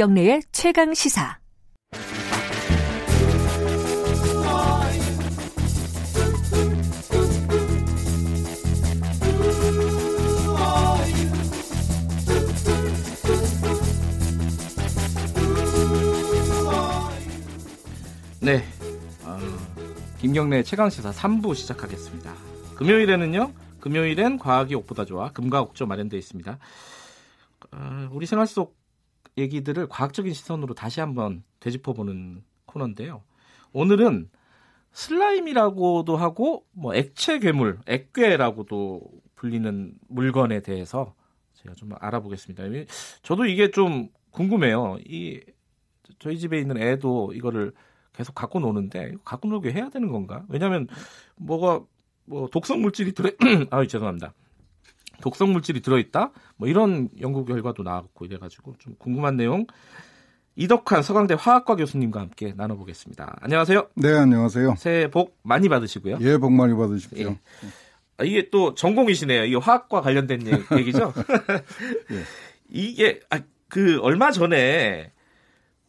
김경래의 최강 시사. 네. 어, 김경래 최강시사 3부 시작하겠습니다. 금요일에는요. 금요일엔 과학이 옥보다 좋아 금과 옥조 마련되어 있습니다. 어, 우리 생활 속 얘기들을 과학적인 시선으로 다시 한번 되짚어보는 코너인데요. 오늘은 슬라임이라고도 하고 뭐 액체 괴물, 액괴라고도 불리는 물건에 대해서 제가 좀 알아보겠습니다. 저도 이게 좀 궁금해요. 이 저희 집에 있는 애도 이거를 계속 갖고 노는데 갖고 놀게 해야 되는 건가? 왜냐하면 뭐가 뭐 독성 물질이 들어 아 죄송합니다. 독성 물질이 들어있다 뭐 이런 연구 결과도 나왔고 이래가지고 좀 궁금한 내용 이덕환 서강대 화학과 교수님과 함께 나눠보겠습니다. 안녕하세요. 네 안녕하세요. 새해 복 많이 받으시고요. 예, 복 많이 받으십시오. 예. 아, 이게 또 전공이시네요. 이게 화학과 관련된 얘기죠. 예. 이게 아, 그 얼마 전에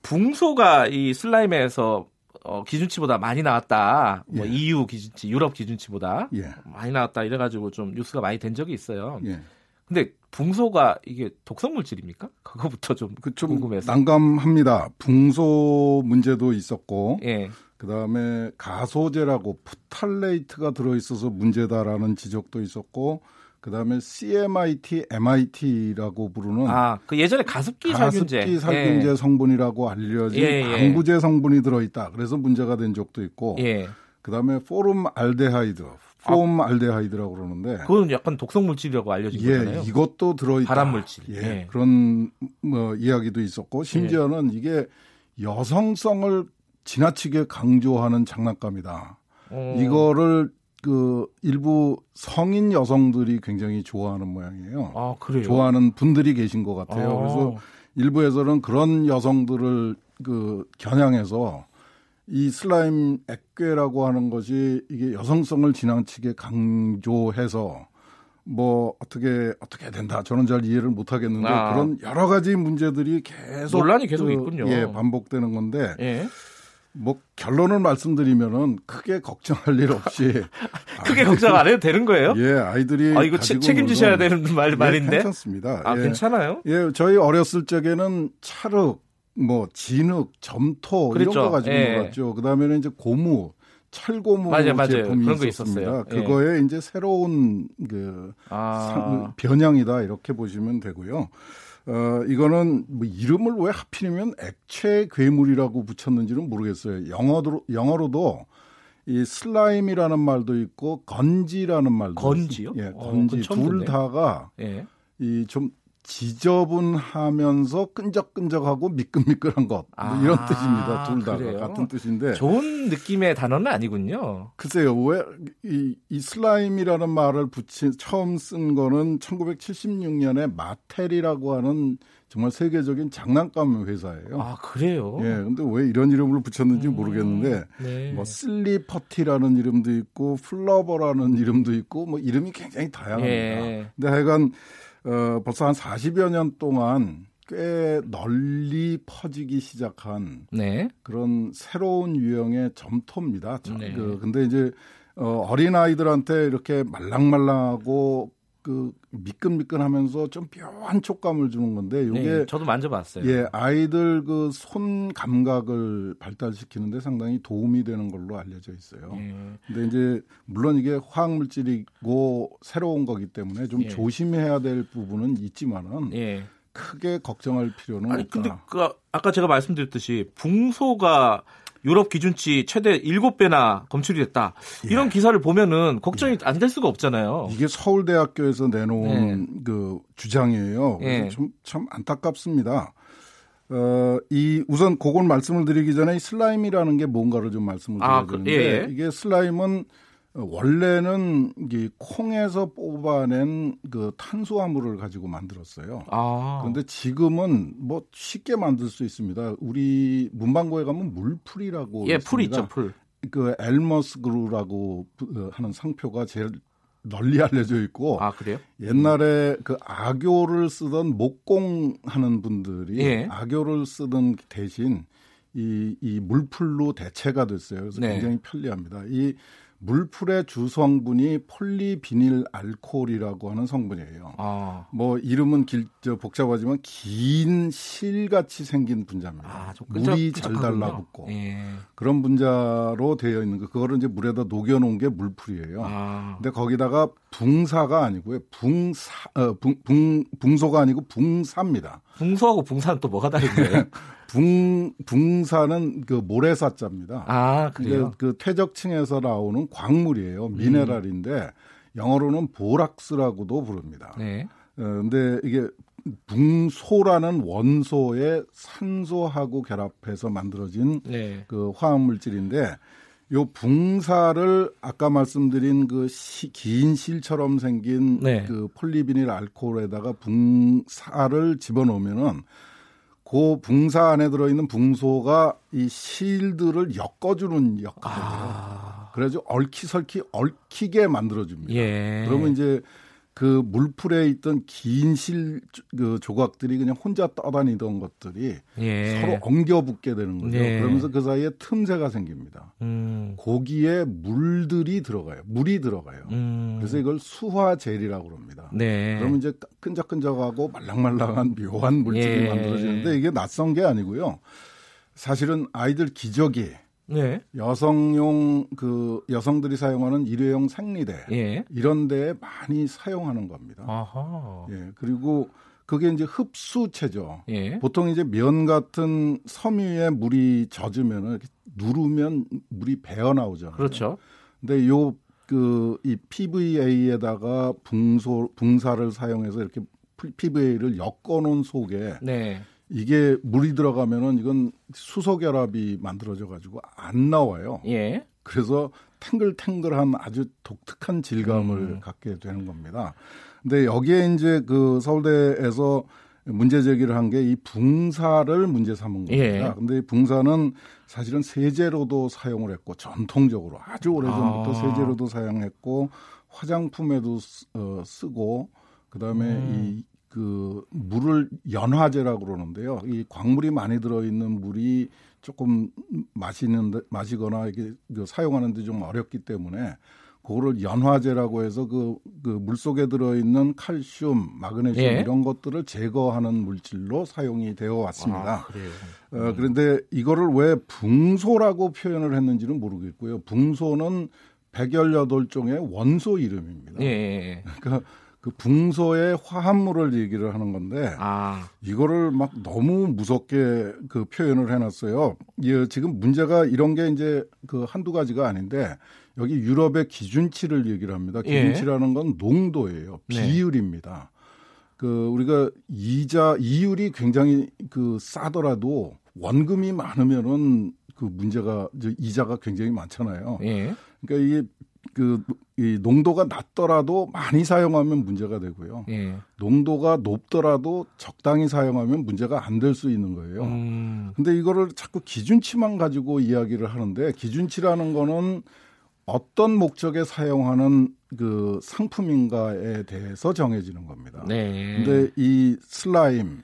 붕소가 이 슬라임에서 어, 기준치보다 많이 나왔다. 뭐 예. EU 기준치, 유럽 기준치보다 예. 많이 나왔다. 이래가지고 좀 뉴스가 많이 된 적이 있어요. 예. 근데 붕소가 이게 독성 물질입니까? 그거부터 좀, 그 좀 궁금해서. 난감합니다. 붕소 문제도 있었고, 예. 그 다음에 가소제라고 푸탈레이트가 들어있어서 문제다라는 지적도 있었고, 그다음에 CMIT, MIT라고 부르는 아, 그 예전에 가습기 살균제, 가습기 살균제 예. 성분이라고 알려진 예, 예. 방부제 성분이 들어 있다. 그래서 문제가 된 적도 있고. 예. 그다음에 포름 알데하이드, 폼 아, 알데하이드라고 그러는데 그건 약간 독성 물질이라고 알려진 예, 거잖아요. 이것도 들어 있다. 발암 물질. 예, 예. 그런 뭐 이야기도 있었고 심지어는 이게 여성성을 지나치게 강조하는 장난감이다. 어. 이거를 그 일부 성인 여성들이 굉장히 좋아하는 모양이에요. 아, 그래요? 좋아하는 분들이 계신 것 같아요. 아. 그래서 일부에서는 그런 여성들을 그 겨냥해서 이 슬라임 액괴라고 하는 것이 이게 여성성을 지나치게 강조해서 뭐 어떻게 어떻게 된다 저는 잘 이해를 못 하겠는데 아. 그런 여러 가지 문제들이 계속 논란이 계속 그, 있군요. 예, 반복되는 건데 예. 뭐 결론을 말씀드리면은 크게 걱정할 일 없이 크게 걱정 안 해도 되는 거예요? 예, 아이들이 아 이거 책임지셔야 되는 말 예, 말인데 괜찮습니다. 아 예. 괜찮아요? 예, 저희 어렸을 적에는 찰흙, 뭐 진흙, 점토 그랬죠. 이런 거 가지고 예. 놀았죠. 그 다음에는 이제 고무, 철고무 맞아요, 맞아요. 제품이 그런 있었습니다. 그거에 예. 이제 새로운 그 아. 변형이다 이렇게 보시면 되고요. 어, 이거는 뭐 이름을 왜 하필이면 액체 괴물이라고 붙였는지는 모르겠어요. 영어로, 영어로도 이 슬라임이라는 말도 있고 건지라는 말도 건지요? 있어요. 예, 건지 어, 둘 다가 예. 이 좀 지저분하면서 끈적끈적하고 미끈미끈한 것 아, 이런 뜻입니다. 둘 다가 같은 뜻인데 좋은 느낌의 단어는 아니군요. 글쎄요, 왜 이 이 슬라임이라는 말을 붙인 처음 쓴 거는 1976년에 마텔이라고 하는 정말 세계적인 장난감 회사예요. 아 그래요? 예, 근데 왜 이런 이름을 붙였는지 음, 모르겠는데 네. 뭐 Silly Putty라는 이름도 있고 Flubber라는 이름도 있고 뭐 이름이 굉장히 다양합니다. 예. 근데 하여간 어, 벌써 한 40여 년 동안 꽤 널리 퍼지기 시작한 네. 그런 새로운 유형의 점토입니다. 네. 그, 근데 이제 어, 어린 아이들한테 이렇게 말랑말랑하고 그 미끈미끈하면서 좀 묘한 촉감을 주는 건데 이게 네, 저도 만져봤어요. 예, 아이들 그 손 감각을 발달시키는데 상당히 도움이 되는 걸로 알려져 있어요. 예. 근데 이제 물론 이게 화학 물질이고 새로운 거기 때문에 좀 예. 조심해야 될 부분은 있지만은 예. 크게 걱정할 필요는 아니, 없다. 근데 그 아까 제가 말씀드렸듯이 붕소가 유럽 기준치 최대 7배나 검출이 됐다. 이런 예. 기사를 보면은 걱정이 예. 안될 수가 없잖아요. 이게 서울대학교에서 내놓은 예. 그 주장이에요. 예. 참, 참 안타깝습니다. 어, 이 우선 그걸 말씀을 드리기 전에 이 슬라임이라는 게 뭔가를 좀 말씀을 아, 드려야 아, 되는데 예, 예. 이게 슬라임은 원래는 이 콩에서 뽑아낸 그 탄수화물을 가지고 만들었어요. 아. 그런데 지금은 뭐 쉽게 만들 수 있습니다. 우리 문방구에 가면 물풀이라고 예, 풀 있죠, 풀. 그 엘머스 그루라고 하는 상표가 제일 널리 알려져 있고 아 그래요? 옛날에 그 악교를 쓰던 목공 하는 분들이 예. 악교를 쓰던 대신 이, 이 물풀로 대체가 됐어요. 그래서 네. 굉장히 편리합니다. 이 물풀의 주 성분이 폴리비닐 알코올이라고 하는 성분이에요. 아. 뭐 이름은 길, 저 복잡하지만 긴 실같이 생긴 분자입니다. 아, 물이 잘 달라붙고 예. 그런 분자로 되어 있는 거 그거를 이제 물에다 녹여놓은 게 물풀이에요. 아. 근데 거기다가 붕사가 아니고요. 붕사 어, 붕, 붕 붕소가 아니고 붕사입니다. 붕소하고 붕사는 또 뭐가 다른 거예요? 붕 붕사는 그 모래사자입니다. 아 그래요? 그, 그 퇴적층에서 나오는 광물이에요. 음. 미네랄인데 음. 영어로는 보락스라고도 부릅니다. 네. 어, 근데 이게 붕소라는 원소의 산소하고 결합해서 만들어진 네. 그 화학 물질인데 요 붕사를 아까 말씀드린 그 긴 실처럼 생긴 네. 그 폴리비닐 알코올에다가 붕사를 집어넣으면은 그 붕사 안에 들어있는 붕소가 이 실들을 엮어주는 역할을 해요. 아. 그래서 얽히설키 얽히게 만들어줍니다. 예. 그러면 이제 그 물풀에 있던 긴 실 그 조각들이 그냥 혼자 떠다니던 것들이 예. 서로 엉겨 붙게 되는 거죠. 예. 그러면서 그 사이에 틈새가 생깁니다. 음. 고기에 물들이 들어가요. 물이 들어가요. 음. 그래서 이걸 수화젤이라고 그럽니다. 네. 그러면 이제 끈적끈적하고 말랑말랑한 묘한 물질이 예. 만들어지는데 이게 낯선 게 아니고요. 사실은 아이들 기저귀 네. 여성용 그 여성들이 사용하는 일회용 생리대 예. 이런 데에 많이 사용하는 겁니다. 아하. 예. 그리고 그게 이제 흡수체죠. 예. 보통 이제 면 같은 섬 위에 물이 이렇게 누르면 물이 배어 나오잖아요. 그렇죠. 근데 요 그 이 PVA에다가 붕소 붕사를 사용해서 이렇게 PVA를 엮어 놓은 속에 네. 이게 물이 들어가면은 이건 수소 결합이 만들어져 가지고 안 나와요. 예. 그래서 탱글탱글한 아주 독특한 질감을 음. 갖게 되는 겁니다. 근데 여기에 이제 그 서울대에서 문제 제기를 한 게 이 붕사를 문제 삼은 겁니다. 예. 근데 이 붕사는 사실은 세제로도 사용을 했고 전통적으로 아주 오래전부터 아. 세제로도 사용했고 화장품에도 쓰, 어, 쓰고 그다음에 음. 이 그 물을 연화제라고 그러는데요. 이 광물이 많이 들어있는 물이 조금 마시는 마시거나 이게 그 사용하는데 좀 어렵기 때문에 그거를 연화제라고 해서 그, 그 물속에 들어있는 칼슘, 마그네슘 예. 이런 것들을 제거하는 물질로 사용이 되어 왔습니다. 아. 어, 음. 그런데 이거를 왜 붕소라고 표현을 했는지는 모르겠고요. 붕소는 118종의 원소 이름입니다. 예. 그러니까 그 붕소의 화합물을 얘기를 하는 건데 아. 이거를 막 너무 무섭게 그 표현을 해놨어요. 예, 지금 문제가 이런 게 이제 그 한두 가지가 아닌데 여기 유럽의 기준치를 얘기를 합니다. 예. 기준치라는 건 농도예요. 네. 비율입니다. 네. 그 우리가 이자 이율이 굉장히 그 싸더라도 원금이 많으면은 그 문제가 이자가 굉장히 많잖아요. 예. 그러니까 이게 그, 이 농도가 낮더라도 많이 사용하면 문제가 되고요. 예. 농도가 높더라도 적당히 사용하면 문제가 안 될 수 있는 거예요. 음. 근데 이거를 자꾸 기준치만 가지고 이야기를 하는데 기준치라는 거는 어떤 목적에 사용하는 그 상품인가에 대해서 정해지는 겁니다. 네. 근데 이 슬라임,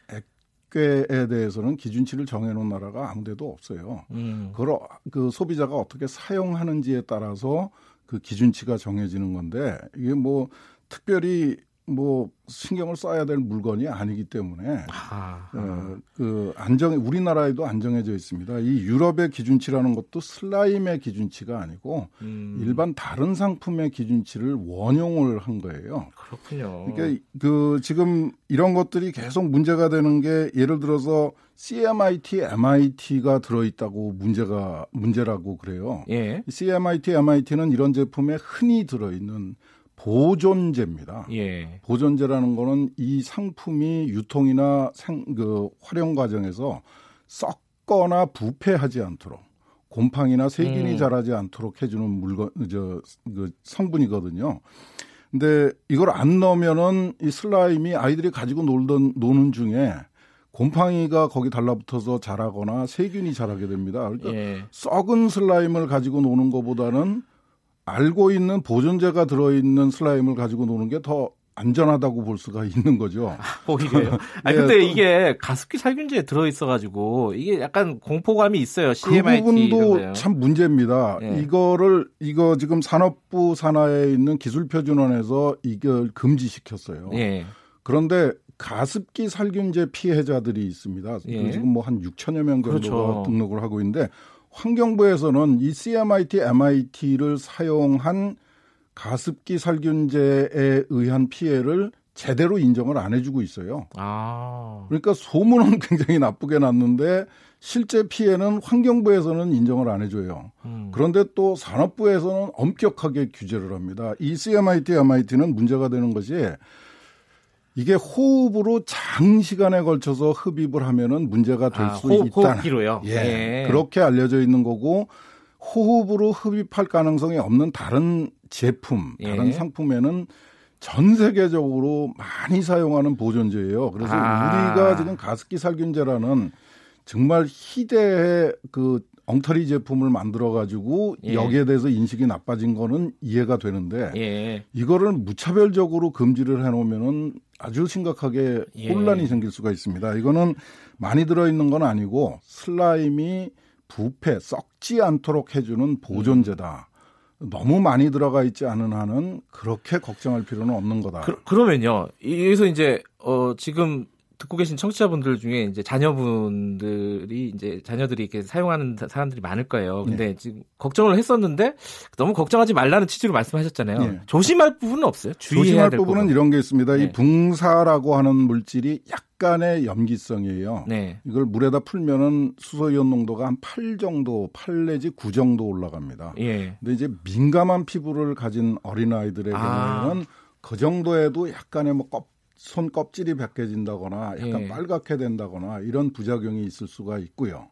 액괴에 대해서는 기준치를 정해놓은 나라가 아무데도 없어요. 음. 그걸 그 소비자가 어떻게 사용하는지에 따라서 그 기준치가 정해지는 건데 이게 뭐 특별히 뭐 신경을 써야 될 물건이 아니기 때문에 아, 어, 그 안정 우리나라에도 안정해져 있습니다. 이 유럽의 기준치라는 것도 슬라임의 기준치가 아니고 음. 일반 다른 상품의 기준치를 원용을 한 거예요. 그렇군요. 그러니까 그 지금 이런 것들이 계속 문제가 되는 게 예를 들어서 CMIT, MIT가 들어있다고 문제가 문제라고 그래요. 예. CMIT, MIT는 이런 제품에 흔히 들어있는 보존제입니다. 예. 보존제라는 거는 이 상품이 유통이나 생, 그 활용 과정에서 썩거나 부패하지 않도록 곰팡이나 세균이 음. 자라지 않도록 해주는 물건, 저, 그 성분이거든요. 근데 이걸 안 넣으면은 이 슬라임이 아이들이 가지고 놀던, 노는 중에 곰팡이가 거기 달라붙어서 자라거나 세균이 자라게 됩니다. 그러니까 예. 썩은 슬라임을 가지고 노는 것보다는 알고 있는 보존제가 들어있는 슬라임을 가지고 노는 게 더 안전하다고 볼 수가 있는 거죠. 아, 오히려요. 아 네, 근데 이게 가습기 살균제에 들어 있어가지고 이게 약간 공포감이 있어요. CMIT 그 부분도 참 문제입니다. 네. 이거를 이거 지금 산업부 산하에 있는 기술표준원에서 이걸 금지시켰어요. 네. 그런데 가습기 살균제 피해자들이 있습니다. 예. 지금 뭐 한 6천여 명 정도가 그렇죠. 등록을 하고 있는데 환경부에서는 이 CMIT, MIT를 사용한 가습기 살균제에 의한 피해를 제대로 인정을 안 해주고 있어요. 아. 그러니까 소문은 굉장히 나쁘게 났는데 실제 피해는 환경부에서는 인정을 안 해줘요. 음. 그런데 또 산업부에서는 엄격하게 규제를 합니다. 이 CMIT, MIT는 문제가 되는 것이 이게 호흡으로 장시간에 걸쳐서 흡입을 하면은 문제가 될수 아, 있다. 호흡기로요. 예, 예. 그렇게 알려져 있는 거고 호흡으로 흡입할 가능성이 없는 다른 제품, 예. 다른 상품에는 전 세계적으로 많이 사용하는 보존제예요. 그래서 아. 우리가 지금 가습기 살균제라는 정말 희대의 그 엉터리 제품을 만들어 가지고 예. 여기에 대해서 인식이 나빠진 거는 이해가 되는데 예. 이거를 무차별적으로 금지를 해 놓으면은 아주 심각하게 예. 혼란이 생길 수가 있습니다. 이거는 많이 들어 있는 건 아니고 슬라임이 부패 썩지 않도록 해주는 보존제다. 너무 많이 들어가 있지 않은 한은 그렇게 걱정할 필요는 없는 거다. 그, 러면요 여기서 이제 어 지금 듣고 계신 청취자분들 중에 이제 자녀분들이 이제 자녀들이 이렇게 사용하는 사람들이 많을 거예요. 근데 네. 지금 걱정을 했었는데 너무 걱정하지 말라는 취지로 말씀하셨잖아요. 네. 조심할 부분은 없어요. 조심할 부분은 부분. 이런 게 있습니다. 네. 이 붕사라고 하는 물질이 약간의 염기성이에요. 네. 이걸 물에다 풀면은 수소이온 농도가 한 8 정도, 8 내지 9 정도 올라갑니다. 예. 근데 이제 민감한 피부를 가진 어린 아이들의 아. 경우에는 그 정도에도 약간의 뭐 껍, 손 껍질이 벗겨진다거나 약간 예. 빨갛게 된다거나 이런 부작용이 있을 수가 있고요.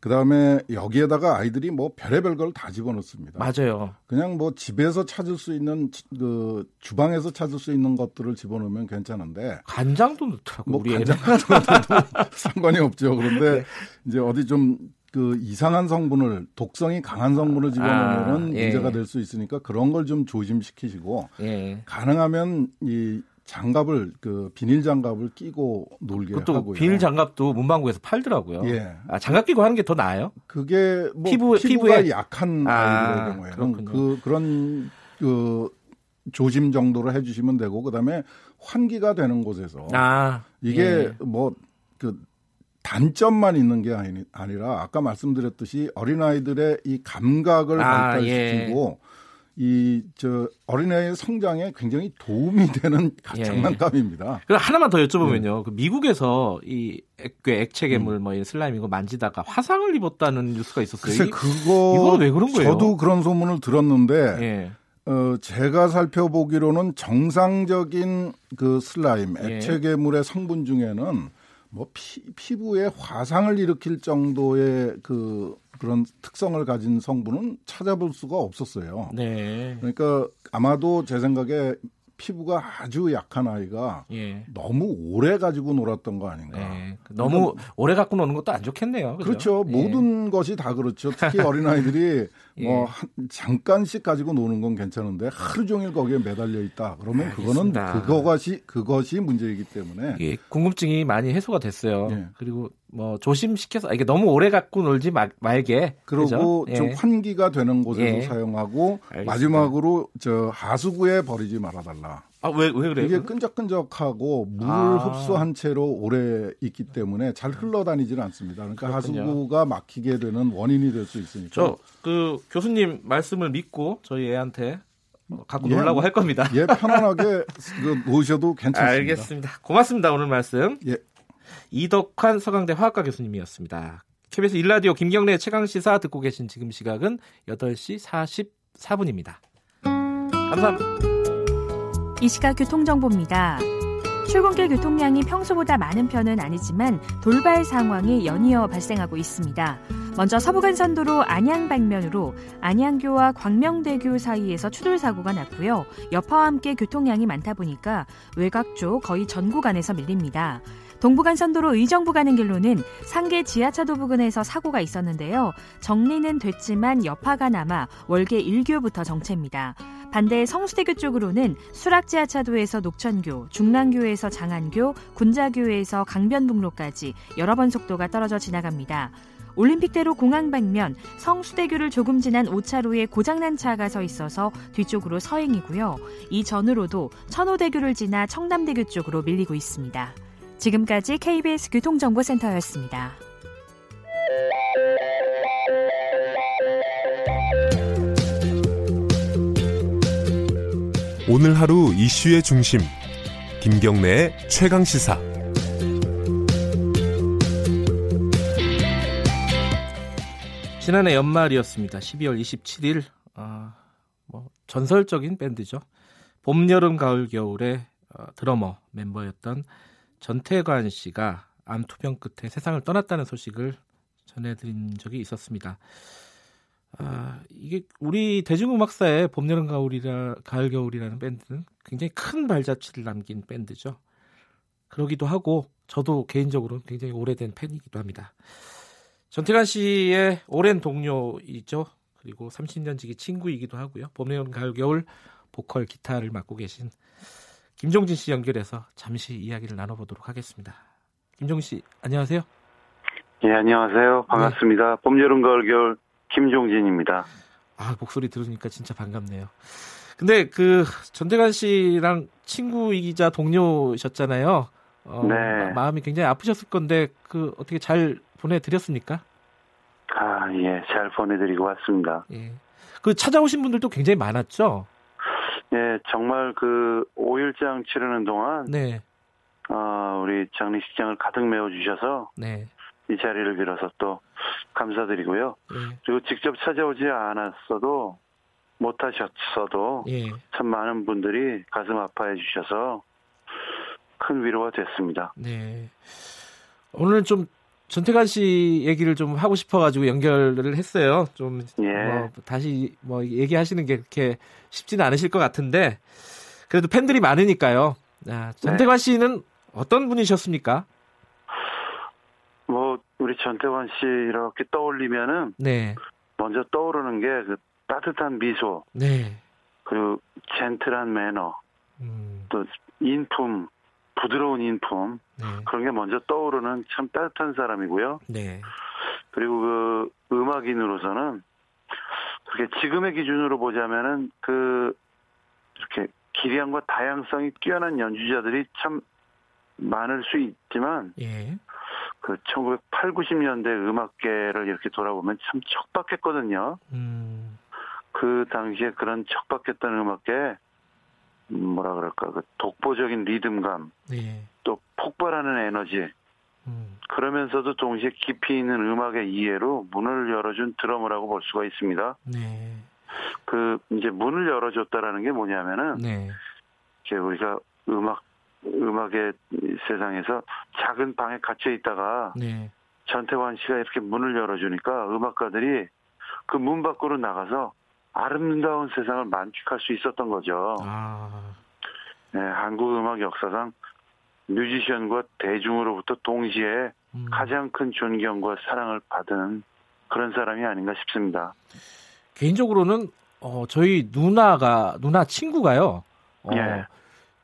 그 다음에 여기에다가 아이들이 뭐 별의별 걸 다 집어넣습니다. 맞아요. 그냥 뭐 집에서 찾을 수 있는 그 주방에서 찾을 수 있는 것들을 집어넣으면 괜찮은데 간장도 넣더라고 뭐 우리 간장 상관이 없죠. 그런데 네. 이제 어디 좀 그 이상한 성분을 독성이 강한 성분을 집어넣으면 아, 예. 문제가 될 수 있으니까 그런 걸 좀 조심시키시고 예. 가능하면 이 장갑을 그 비닐 장갑을 끼고 놀게 하고요. 비닐 장갑도 문방구에서 팔더라고요. 예. 아, 장갑 끼고 하는 게 더 나아요? 그게 뭐 피부 피부가? 약한 아, 아이들의 경우에는 그 그런 그 조심 정도로 해 주시면 되고 그다음에 환기가 되는 곳에서 아, 이게 예. 뭐그 단점만 있는 게 아니, 아니라 아까 말씀드렸듯이 어린아이들의 이 감각을 아, 발달시키고 예. 이 저 어린애의 성장에 굉장히 도움이 되는 예. 장난감입니다. 그 하나만 더 여쭤보면요. 네. 그 미국에서 이 액, 그 액체 괴물 음. 뭐 슬라임 이거 만지다가 화상을 입었다는 뉴스가 있었어요. 글쎄 그거 이건 왜 그런 거예요? 저도 그런 소문을 들었는데 예. 어, 제가 살펴보기로는 정상적인 그 슬라임 예. 액체 괴물의 성분 중에는 뭐 피, 피부에 화상을 일으킬 정도의 그 그런 특성을 가진 성분은 찾아볼 수가 없었어요. 네. 그러니까 아마도 제 생각에 피부가 아주 약한 아이가 예. 너무 오래 가지고 놀았던 거 아닌가. 예. 너무 오래 갖고 노는 것도 안 좋겠네요. 그렇죠. 그렇죠. 예. 모든 것이 다 그렇죠. 특히 어린 아이들이 예. 뭐 한, 잠깐씩 가지고 노는 건 괜찮은데 하루 종일 거기에 매달려 있다. 그러면 알겠습니다. 그거는 그것이 그것이 문제이기 때문에 예. 궁금증이 많이 해소가 됐어요. 예. 그리고 뭐 조심시켜서 이게 너무 오래 갖고 놀지 마, 말게. 그리고 좀 예. 환기가 되는 곳에서 예. 사용하고 알겠습니다. 마지막으로 저 하수구에 버리지 말아달라. 아, 왜, 왜 그래요? 이게 끈적끈적하고 물을 아. 흡수한 채로 오래 있기 때문에 잘 흘러다니지는 않습니다. 그러니까 그렇군요. 하수구가 막히게 되는 원인이 될 수 있으니까. 저, 그, 교수님 말씀을 믿고 저희 애한테 갖고 예, 놀라고 할 겁니다. 예, 편안하게 그 놓으셔도 괜찮습니다. 알겠습니다. 고맙습니다. 오늘 말씀. 예. 이덕환 서강대 화학과 교수님이었습니다. KBS 일라디오 김경래 최강 시사 듣고 계신 지금 시각은 8시 44분입니다. 감사합니다. 이 시각 교통정보입니다. 출근길 교통량이 평소보다 많은 편은 아니지만 돌발 상황이 연이어 발생하고 있습니다. 먼저 서부간선도로 안양 방면으로 안양교와 광명대교 사이에서 추돌 사고가 났고요. 여파와 함께 교통량이 많다 보니까 외곽 쪽 거의 전 구간에서 밀립니다. 동부간선도로 의정부 가는 길로는 상계 지하차도 부근에서 사고가 있었는데요. 정리는 됐지만 여파가 남아 월계 1교부터 정체입니다. 반대 성수대교 쪽으로는 수락 지하차도에서 녹천교, 중랑교에서 장안교, 군자교에서 강변북로까지 여러 번 속도가 떨어져 지나갑니다. 올림픽대로 공항 방면 성수대교를 조금 지난 5차로에 고장난 차가 서 있어서 뒤쪽으로 서행이고요. 이 전으로도 천호대교를 지나 청남대교 쪽으로 밀리고 있습니다. 지금까지 KBS 교통정보센터였습니다. 오늘 하루 이슈의 중심 김경래의 최강 시사 지난해 연말이었습니다. 12월 27일 어, 뭐 전설적인 밴드죠. 봄, 여름, 가을, 겨울의 어, 드러머 멤버였던 전태관 씨가 암 투병 끝에 세상을 떠났다는 소식을 전해드린 적이 있었습니다. 아, 이게 우리 대중음악사의 봄, 여름, 가을이라 가을, 겨울이라는 밴드는 굉장히 큰 발자취를 남긴 밴드죠. 그러기도 하고 저도 개인적으로 굉장히 오래된 팬이기도 합니다. 전태관 씨의 오랜 동료이죠. 그리고 30년 지기 친구이기도 하고요. 봄, 여름, 가을, 겨울 보컬, 기타를 맡고 계신 김종진 씨 연결해서 잠시 이야기를 나눠보도록 하겠습니다. 김종진 씨, 안녕하세요. 예, 안녕하세요. 반갑습니다. 네. 봄, 여름, 가을, 겨울 김종진입니다. 아, 목소리 들으니까 진짜 반갑네요. 근데 그 전태관 씨랑 친구이자 동료셨잖아요. 어, 네. 마음이 굉장히 아프셨을 건데 그 어떻게 잘 보내드렸습니까? 아, 예, 잘 보내드리고 왔습니다. 예. 그 찾아오신 분들도 굉장히 많았죠? 예, 정말 그 5일장 치르는 동안. 네. 어, 우리 장례식장을 가득 메워 주셔서. 네. 이 자리를 빌어서 또 감사드리고요. 예. 그리고 직접 찾아오지 않았어도 못하셨어도 예. 참 많은 분들이 가슴 아파해 주셔서 큰 위로가 됐습니다. 네. 오늘 좀 전태관 씨 얘기를 좀 하고 싶어가지고 연결을 했어요. 좀 예. 뭐 다시 뭐 얘기하시는 게 그렇게 쉽지는 않으실 것 같은데 그래도 팬들이 많으니까요. 아, 전태관 네. 씨는 어떤 분이셨습니까? 뭐 우리 전태관 씨 이렇게 떠올리면은 네. 먼저 떠오르는 게 그 따뜻한 미소, 네. 그리고 젠틀한 매너, 음. 또 인품, 부드러운 인품 네. 그런 게 먼저 떠오르는 참 따뜻한 사람이고요. 네. 그리고 그 음악인으로서는 그렇게 지금의 기준으로 보자면은 그 이렇게 기량과 다양성이 뛰어난 연주자들이 참 많을 수 있지만 예. 그 1980, 90년대 음악계를 이렇게 돌아보면 참 척박했거든요. 음. 그 당시에 그런 척박했던 음악계 뭐라 그럴까 그 독보적인 리듬감 네. 또 폭발하는 에너지 음. 그러면서도 동시에 깊이 있는 음악의 이해로 문을 열어준 드러머라고 볼 수가 있습니다. 네. 그 이제 문을 열어줬다라는 게 뭐냐면은 네. 이제 우리가 음악 음악의 세상에서 작은 방에 갇혀 있다가 네. 전태환 씨가 이렇게 문을 열어주니까 음악가들이 그 문 밖으로 나가서 아름다운 세상을 만끽할 수 있었던 거죠. 아. 네, 한국 음악 역사상 뮤지션과 대중으로부터 동시에 음. 가장 큰 존경과 사랑을 받은 그런 사람이 아닌가 싶습니다. 개인적으로는 어, 저희 누나가 누나 친구가요. 어, 예.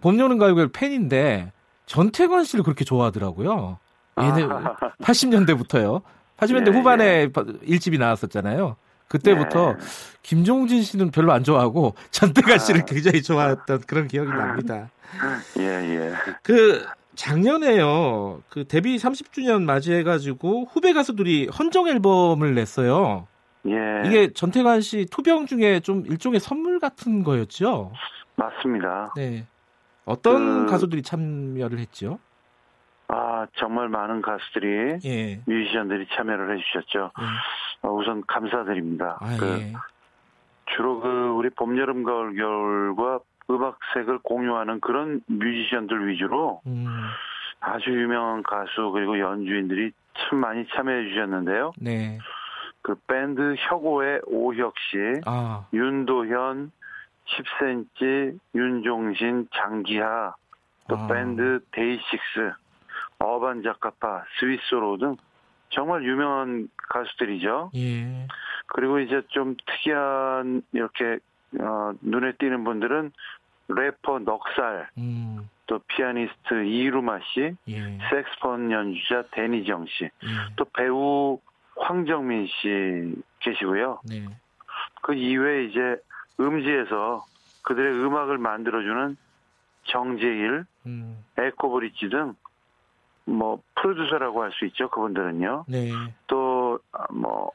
봄 여름 가요계 팬인데 전태관 씨를 그렇게 좋아하더라고요. 얘는 아. 80년대부터요. 80년대 예, 후반에 예. 일집이 나왔었잖아요. 그때부터 네. 김종진 씨는 별로 안 좋아하고 전태관 씨를 아. 굉장히 좋아했던 그런 기억이 납니다. 예, 예. 그 작년에요. 그 데뷔 30주년 맞이해가지고 후배 가수들이 헌정 앨범을 냈어요. 예. 이게 전태관 씨 투병 중에 좀 일종의 선물 같은 거였죠? 맞습니다. 네. 어떤 그... 가수들이 참여를 했죠? 아, 정말 많은 가수들이, 예. 뮤지션들이 참여를 해주셨죠. 예. 어, 우선 감사드립니다. 아, 그, 예. 주로 그, 우리 봄, 여름, 가을, 겨울과 음악색을 공유하는 그런 뮤지션들 위주로 음. 아주 유명한 가수 그리고 연주인들이 참 많이 참여해 주셨는데요. 네. 그 밴드 혁오의 오혁 씨, 아. 윤도현, 10cm, 윤종신, 장기하, 또 아. 밴드 데이식스, 어반 자카파, 스윗소로우 등 정말 유명한 가수들이죠. 예. 그리고 이제 좀 특이한 이렇게 어, 눈에 띄는 분들은 래퍼 넉살, 음. 또 피아니스트 이루마 씨, 예. 색스폰 연주자 대니정 씨, 예. 또 배우 황정민 씨 계시고요. 네. 그 이외에 이제 음지에서 그들의 음악을 만들어주는 정재일, 음. 에코브리지 등 뭐 프로듀서라고 할 수 있죠. 그분들은요. 네. 또뭐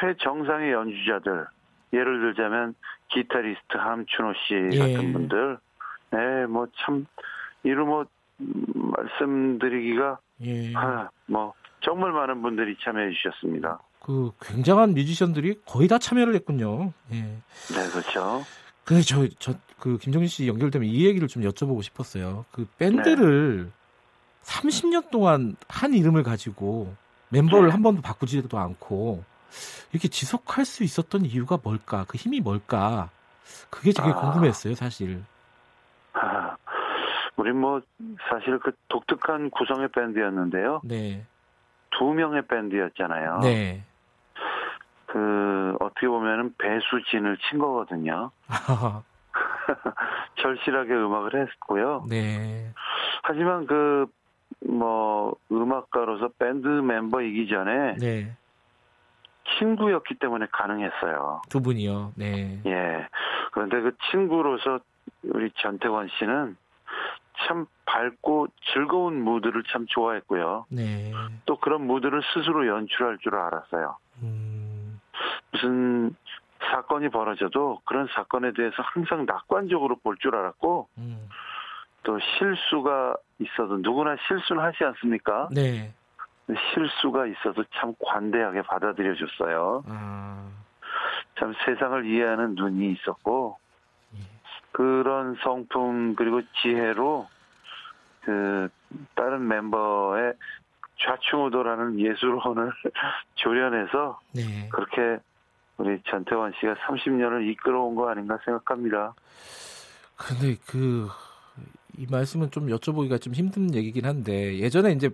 최정상의 연주자들 예를 들자면 기타리스트 함춘호 씨 예. 같은 분들, 네, 뭐참 이루 뭐 말씀드리기가 예. 아, 뭐 정말 많은 분들이 참여해 주셨습니다. 그 굉장한 뮤지션들이 거의 다 참여를 했군요. 예. 네, 그렇죠. 근데 저, 저, 그, 김정진 씨 연결되면 이 얘기를 좀 여쭤보고 싶었어요. 그 밴드를 네. 30년 동안 한 이름을 가지고 멤버를 네. 한 번도 바꾸지도 않고 이렇게 지속할 수 있었던 이유가 뭘까? 그 힘이 뭘까? 그게 되게 아. 궁금했어요, 사실. 아, 우리 뭐 사실 그 독특한 구성의 밴드였는데요. 네. 두 명의 밴드였잖아요. 네. 그 어떻게 보면은 배수진을 친 거거든요. 절실하게 음악을 했고요. 네. 하지만 그 뭐 음악가로서 밴드 멤버이기 전에 네. 친구였기 때문에 가능했어요. 두 분이요. 네. 예. 그런데 그 친구로서 우리 전태원 씨는 참 밝고 즐거운 무드를 참 좋아했고요. 네. 또 그런 무드를 스스로 연출할 줄 알았어요. 음. 무슨 사건이 벌어져도 그런 사건에 대해서 항상 낙관적으로 볼 줄 알았고, 음. 또 실수가 있어도 누구나 실수는 하지 않습니까? 네. 실수가 있어도 참 관대하게 받아들여 줬어요. 아. 참 세상을 이해하는 눈이 있었고 예. 그런 성품 그리고 지혜로 그 다른 멤버의 좌충우돌하는 예술혼을 조련해서 네. 그렇게 우리 전태원 씨가 30년을 이끌어온 거 아닌가 생각합니다. 근데 그 이 말씀은 좀 여쭤보기가 좀 힘든 얘기긴 한데 예전에 이제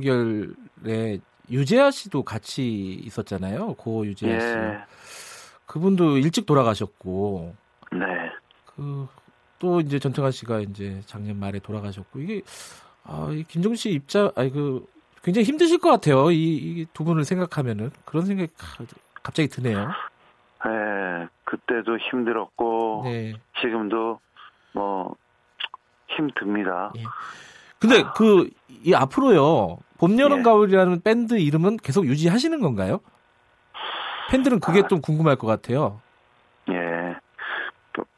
겨울에 유재하 씨도 같이 있었잖아요. 고 유재하 씨. 예. 그분도 일찍 돌아가셨고. 네. 그 또 이제 전태관 씨가 이제 작년 말에 돌아가셨고 이게 아, 이 김종신 씨 입장 아니 그 굉장히 힘드실 것 같아요. 이두 분을 생각하면은 그런 생각이 갑자기 드네요. 네, 그때도 힘들었고 네. 지금도 뭐 힘듭니다. 예. 근데 아. 그, 이 앞으로요, 봄, 여름, 예. 가을이라는 밴드 이름은 계속 유지하시는 건가요? 팬들은 그게 아. 좀 궁금할 것 같아요. 예.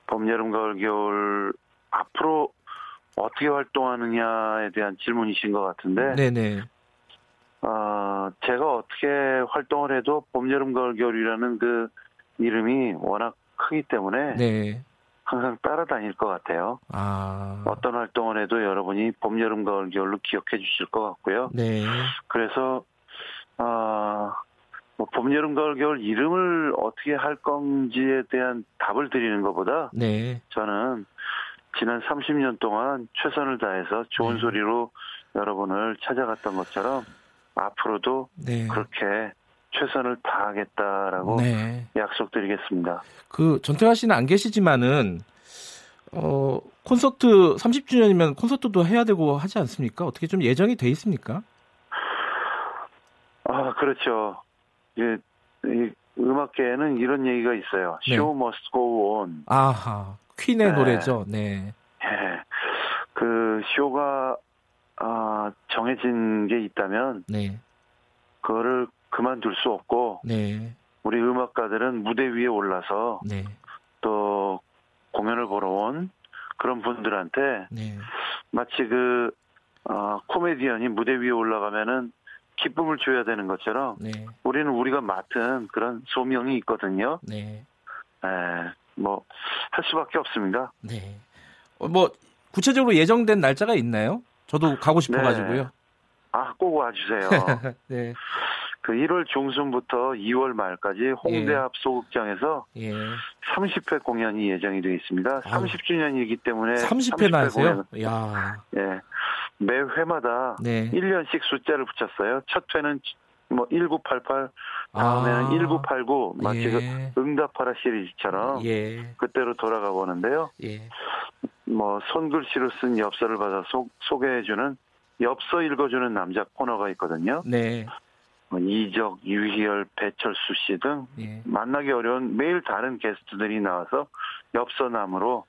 봄, 여름, 가을, 겨울, 앞으로 어떻게 활동하느냐에 대한 질문이신 것 같은데. 네네. 어, 제가 어떻게 활동을 해도 봄, 여름, 가을, 겨울이라는 그 이름이 워낙 크기 때문에. 네. 항상 따라다닐 것 같아요. 아. 어떤 활동을 해도 여러분이 봄, 여름, 가을, 겨울로 기억해 주실 것 같고요. 네. 그래서, 아, 뭐 봄, 여름, 가을, 겨울 이름을 어떻게 할 건지에 대한 답을 드리는 것보다 네. 저는 지난 30년 동안 최선을 다해서 좋은 네. 소리로 여러분을 찾아갔던 것처럼 앞으로도 네. 그렇게 최선을 다하겠다라고 네. 약속드리겠습니다. 그 전태화 씨는 안 계시지만은 어 콘서트 30주년이면 콘서트도 해야 되고 하지 않습니까? 어떻게 좀 예정이 돼 있습니까? 아 그렇죠. 예, 이 음악계에는 이런 얘기가 있어요. 네. Show must go on. 아하 퀸의 네. 노래죠. 네. 네. 그 쇼가 아, 정해진 게 있다면 네. 그거를 그만둘 수 없고 네. 우리 음악가들은 무대 위에 올라서 네. 또 공연을 보러 온 그런 분들한테 네. 마치 그 어, 코미디언이 무대 위에 올라가면은 기쁨을 줘야 되는 것처럼 네. 우리는 우리가 맡은 그런 소명이 있거든요. 네. 에, 뭐할 수밖에 없습니다. 네. 어, 뭐 구체적으로 예정된 날짜가 있나요? 저도 가고 싶어가지고요. 네. 아, 꼭 와주세요. 네. 그 1월 중순부터 2월 말까지 홍대 예. 앞 소극장에서 예. 30회 공연이 예정이 되어 있습니다. 30주년이기 때문에 30회 나세요? 야. 예. 매 회마다 네. 1년씩 숫자를 붙였어요. 첫 회는 뭐 1988, 다음에는 아, 1989 마치 예. 그 응답하라 시리즈처럼 예. 그때로 돌아가 보는데요. 예. 뭐 손글씨로 쓴 엽서를 받아 소, 소개해주는 엽서 읽어주는 남자 코너가 있거든요. 네. 뭐 이적, 유희열, 배철수 씨 등 예. 만나기 어려운 매일 다른 게스트들이 나와서 엽서남으로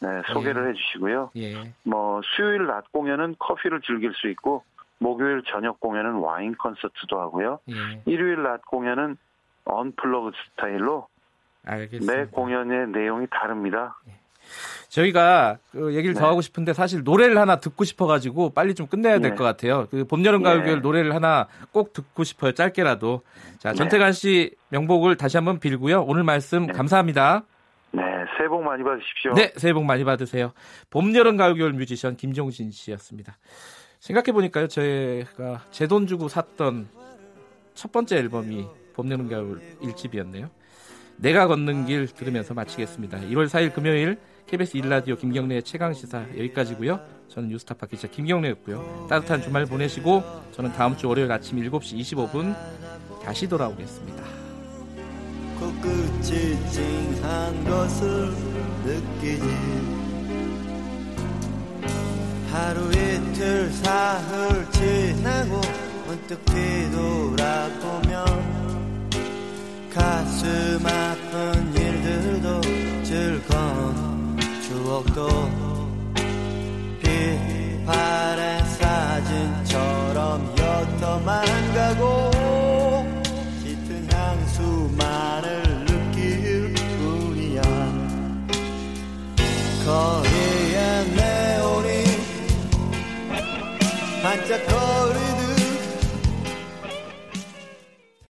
네, 소개를 예. 해주시고요. 예. 뭐 수요일 낮 공연은 커피를 즐길 수 있고 목요일 저녁 공연은 와인 콘서트도 하고요. 예. 일요일 낮 공연은 언플러그 스타일로 알겠습니다. 매 공연의 내용이 다릅니다. 예. 저희가 그 얘기를 네. 더 하고 싶은데 사실 노래를 하나 듣고 싶어가지고 빨리 좀 끝내야 될것 네. 같아요. 그 봄, 여름, 가을, 겨울 네. 노래를 하나 꼭 듣고 싶어요. 짧게라도. 자, 네. 전태관 씨 명복을 다시 한번 빌고요. 오늘 말씀 네. 감사합니다. 네, 새해 복 많이 받으십시오. 네, 새해 복 많이 받으세요. 봄, 여름, 가을, 겨울 뮤지션 김종신 씨였습니다. 생각해 보니까요, 저희가 제 돈 주고 샀던 첫 번째 앨범이 봄, 여름, 가을 1집이었네요. 내가 걷는 길 들으면서 마치겠습니다. 1월 4일 금요일 KBS 1라디오 김경래의 최강 시사 여기까지고요. 저는 뉴스타파 기자 김경래였고요. 따뜻한 주말 보내시고 저는 다음 주 월요일 아침 7시 25분 다시 돌아오겠습니다. 코끝이 찡한 것을 느끼지 하루 이틀 사흘 지나고 문득 뒤돌아보면 가슴 아픈 일들도 즐거운 추억도 빛바랜 사진처럼 옅어만 가고 짙은 향수만을 느낄 뿐이야.